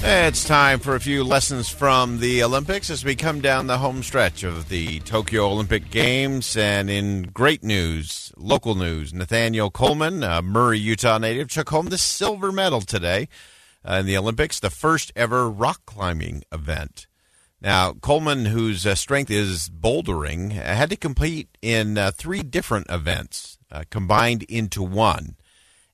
It's time for a few lessons from the Olympics as we come down the home stretch of the Tokyo Olympic Games. And in great news, local news, Nathaniel Coleman, a Murray, Utah native, took home the silver medal today uh, in the Olympics, the first ever rock climbing event. Now, Coleman, whose uh, strength is bouldering, had to compete in uh, three different events uh, combined into one.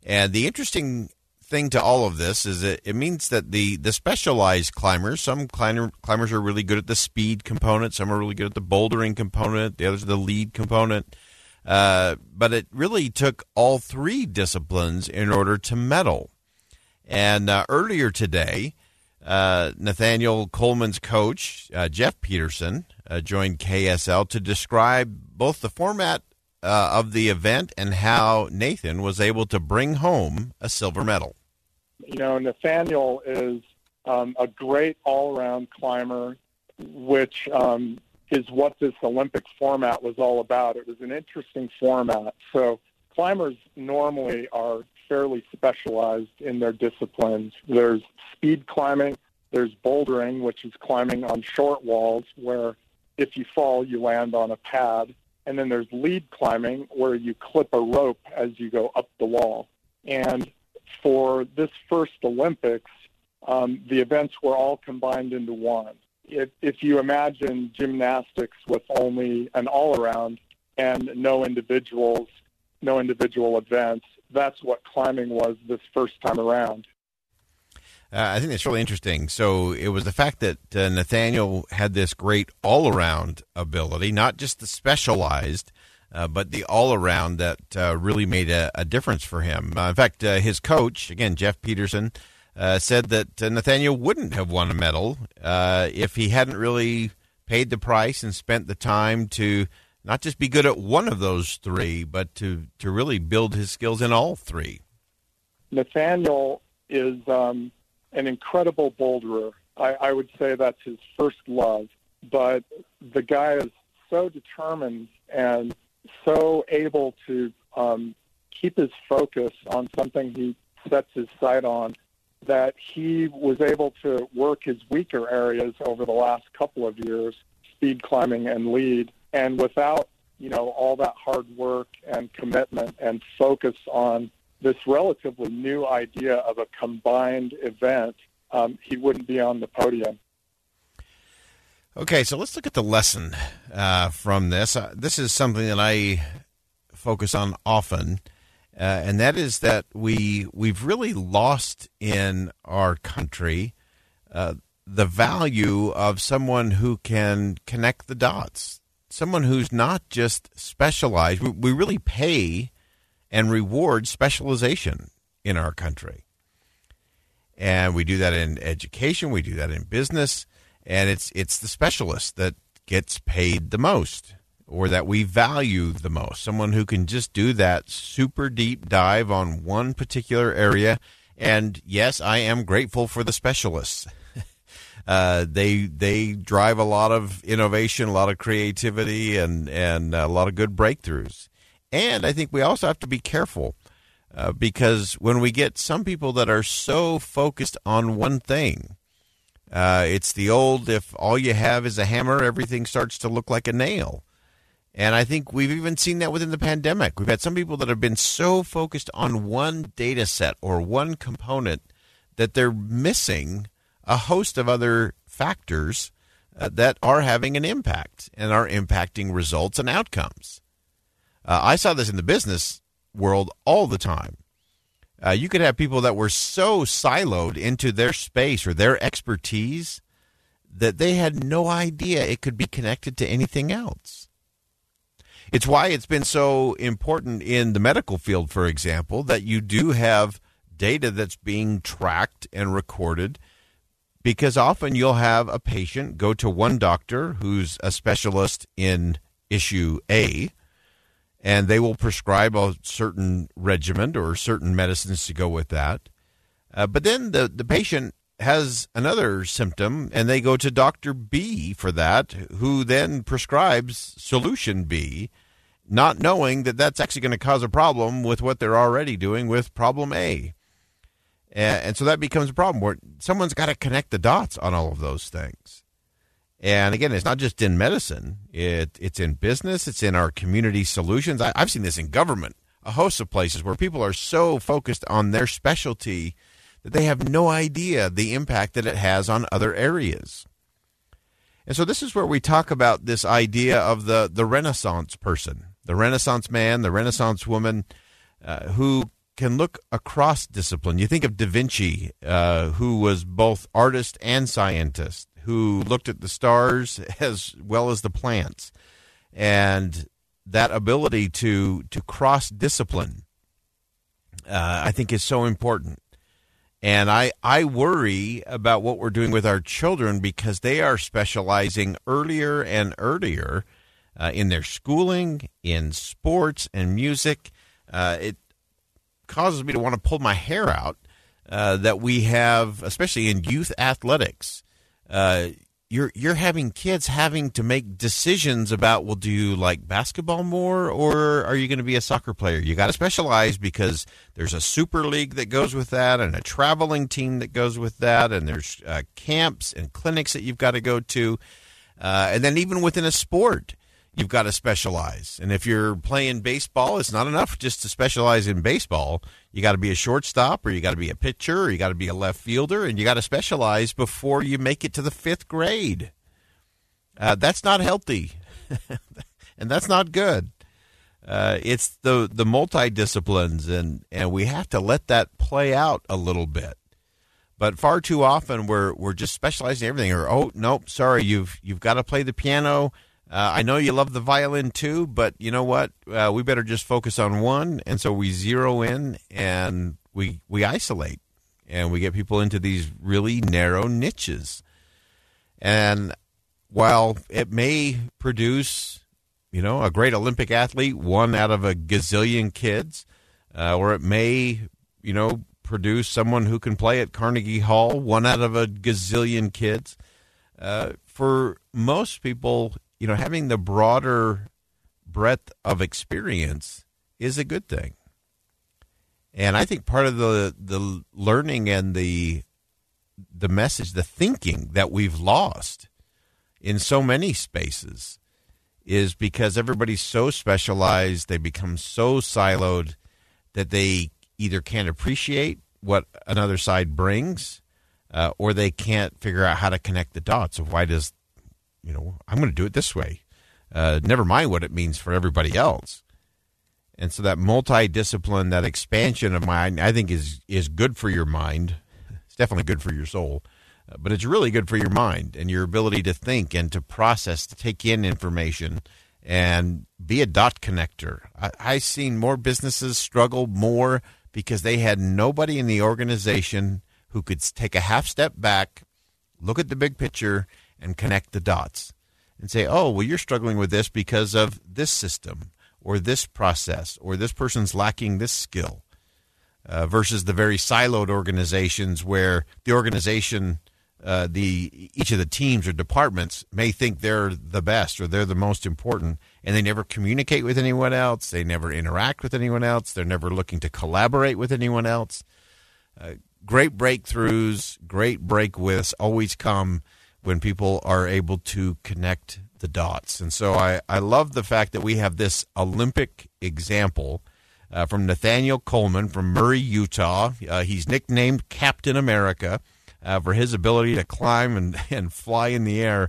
And the interesting thing to all of this is that it means that the the specialized climbers, some climber, climbers are really good at the speed component, some are really good at the bouldering component, the others are the lead component. Uh, but it really took all three disciplines in order to medal. And uh, earlier today, uh, Nathaniel Coleman's coach, uh, Jeff Peterson, uh, joined KSL to describe both the format uh, of the event and how Nathan was able to bring home a silver medal you know, Nathaniel is um, a great all-around climber, which um, is what this Olympic format was all about. It was an interesting format. So climbers normally are fairly specialized in their disciplines. There's speed climbing, there's bouldering, which is climbing on short walls where if you fall, you land on a pad. And then there's lead climbing where you clip a rope as you go up the wall. And for this first Olympics, um, the events were all combined into one. If, if you imagine gymnastics with only an all-around and no individuals, no individual events, that's what climbing was this first time around. Uh, I think that's really interesting. So it was the fact that uh, Nathaniel had this great all around ability, not just the specialized, uh, but the all around that uh, really made a, a, difference for him. Uh, in fact, uh, his coach, again, Jeff Peterson, uh, said that Nathaniel wouldn't have won a medal if he hadn't really paid the price and spent the time to not just be good at one of those three, but to, to really build his skills in all three. Nathaniel is um, an incredible boulderer. I, I would say that's his first love, but the guy is so determined and so able to um, keep his focus on something he sets his sight on that he was able to work his weaker areas over the last couple of years, speed climbing and lead, and without you know all that hard work and commitment and focus on this relatively new idea of a combined event, um, he wouldn't be on the podium. Okay, so let's look at the lesson uh, from this. Uh, this is something that I focus on often, uh, and that is that we we've really lost in our country uh, the value of someone who can connect the dots, someone who's not just specialized. We, we really pay and reward specialization in our country, and we do that in education. We do that in business and it's it's the specialist that gets paid the most or that we value the most. Someone who can just do that super deep dive on one particular area. And yes i am grateful for the specialists. Uh, they they drive a lot of innovation a lot of creativity and and a lot of good breakthroughs. And i think we also have to be careful uh, because when we get some people that are so focused on one thing uh, it's the old if all you have is a hammer, everything starts to look like a nail. And I think we've even seen that within the pandemic. We've had some people that have been so focused on one data set or one component that they're missing a host of other factors uh, that are having an impact and are impacting results and outcomes. Uh, I saw this in the business world all the time. Uh, you could have people that were so siloed into their space or their expertise that they had no idea it could be connected to anything else. It's why it's been so important in the medical field, for example, that you do have data that's being tracked and recorded because often you'll have a patient go to one doctor who's a specialist in issue A and they will prescribe a certain regimen or certain medicines to go with that. Uh, but then the, the patient has another symptom and they go to Dr. B for that, who then prescribes solution B, not knowing that that's actually going to cause a problem with what they're already doing with problem A. And, and so that becomes a problem where someone's got to connect the dots on all of those things. And again, it's not just in medicine; it it's in business, it's in our community solutions. I, I've seen this in government, a host of places where people are so focused on their specialty that they have no idea the impact that it has on other areas. And so this is where we talk about this idea of the the Renaissance person, the Renaissance man, the Renaissance woman, uh, who can look across discipline. You think of Da Vinci, uh, who was both artist and scientist who looked at the stars as well as the plants, and that ability to to cross discipline, uh, I think, is so important. And I, I worry about what we're doing with our children because they are specializing earlier and earlier uh, in their schooling, in sports and music. Uh, it causes me to want to pull my hair out uh, that we have, especially in youth athletics, uh, you're you're having kids having to make decisions about well do you like basketball more or are you going to be a soccer player? You got to specialize because there's a super league that goes with that and a traveling team that goes with that and there's uh, camps and clinics that you've got to go to. Uh, and then even within a sport you've got to specialize. And if you're playing baseball, it's not enough just to specialize in baseball. You got to be a shortstop, or you got to be a pitcher, or you got to be a left fielder, and you got to specialize before you make it to the fifth grade. Uh, that's not healthy, and that's not good. Uh, it's the the multidisciplines, and and we have to let that play out a little bit. But far too often we're we're just specializing everything. Or oh nope, sorry, you've you've got to play the piano uh, I know you love the violin too, but you know what? Uh, we better just focus on one, and so we zero in and we we isolate, and we get people into these really narrow niches. And while it may produce, you know, a great Olympic athlete, one out of a gazillion kids, uh, or it may, you know, produce someone who can play at Carnegie Hall, one out of a gazillion kids. Uh, for most people, you know, having the broader breadth of experience is a good thing. And I think part of the the learning and the the message, the thinking that we've lost in so many spaces is because everybody's so specialized, they become so siloed that they either can't appreciate what another side brings, uh, or they can't figure out how to connect the dots of why does you know, I'm going to do it this way. Uh, never mind what it means for everybody else. And so that multidiscipline, that expansion of mind, I think is is good for your mind. It's definitely good for your soul, uh, but it's really good for your mind and your ability to think and to process, to take in information, and be a dot connector. I, I've seen more businesses struggle more because they had nobody in the organization who could take a half step back, look at the big picture, and connect the dots and say, oh, well, you're struggling with this because of this system or this process or this person's lacking this skill uh, versus the very siloed organizations where the organization, uh, the each of the teams or departments may think they're the best or they're the most important, and they never communicate with anyone else. They never interact with anyone else. They're never looking to collaborate with anyone else. Uh, great breakthroughs, great break withs always come when people are able to connect the dots. And so I, I love the fact that we have this Olympic example uh, from Nathaniel Coleman from Murray, Utah. Uh, he's nicknamed Captain America uh, for his ability to climb and, and fly in the air.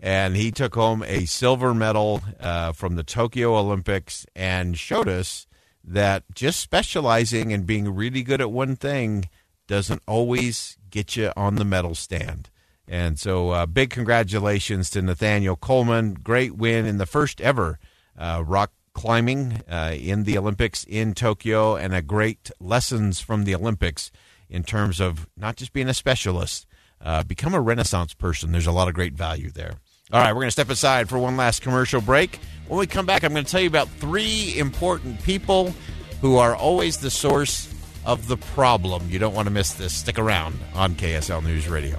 And he took home a silver medal uh, from the Tokyo Olympics and showed us that just specializing and being really good at one thing doesn't always get you on the medal stand. And so, uh, big congratulations to Nathaniel Coleman. Great win in the first ever uh, rock climbing uh, in the Olympics in Tokyo, and a great lessons from the Olympics in terms of not just being a specialist, uh, become a Renaissance person. There's a lot of great value there. All right, we're going to step aside for one last commercial break. When we come back, I'm going to tell you about three important people who are always the source of the problem. You don't want to miss this. Stick around on KSL News Radio.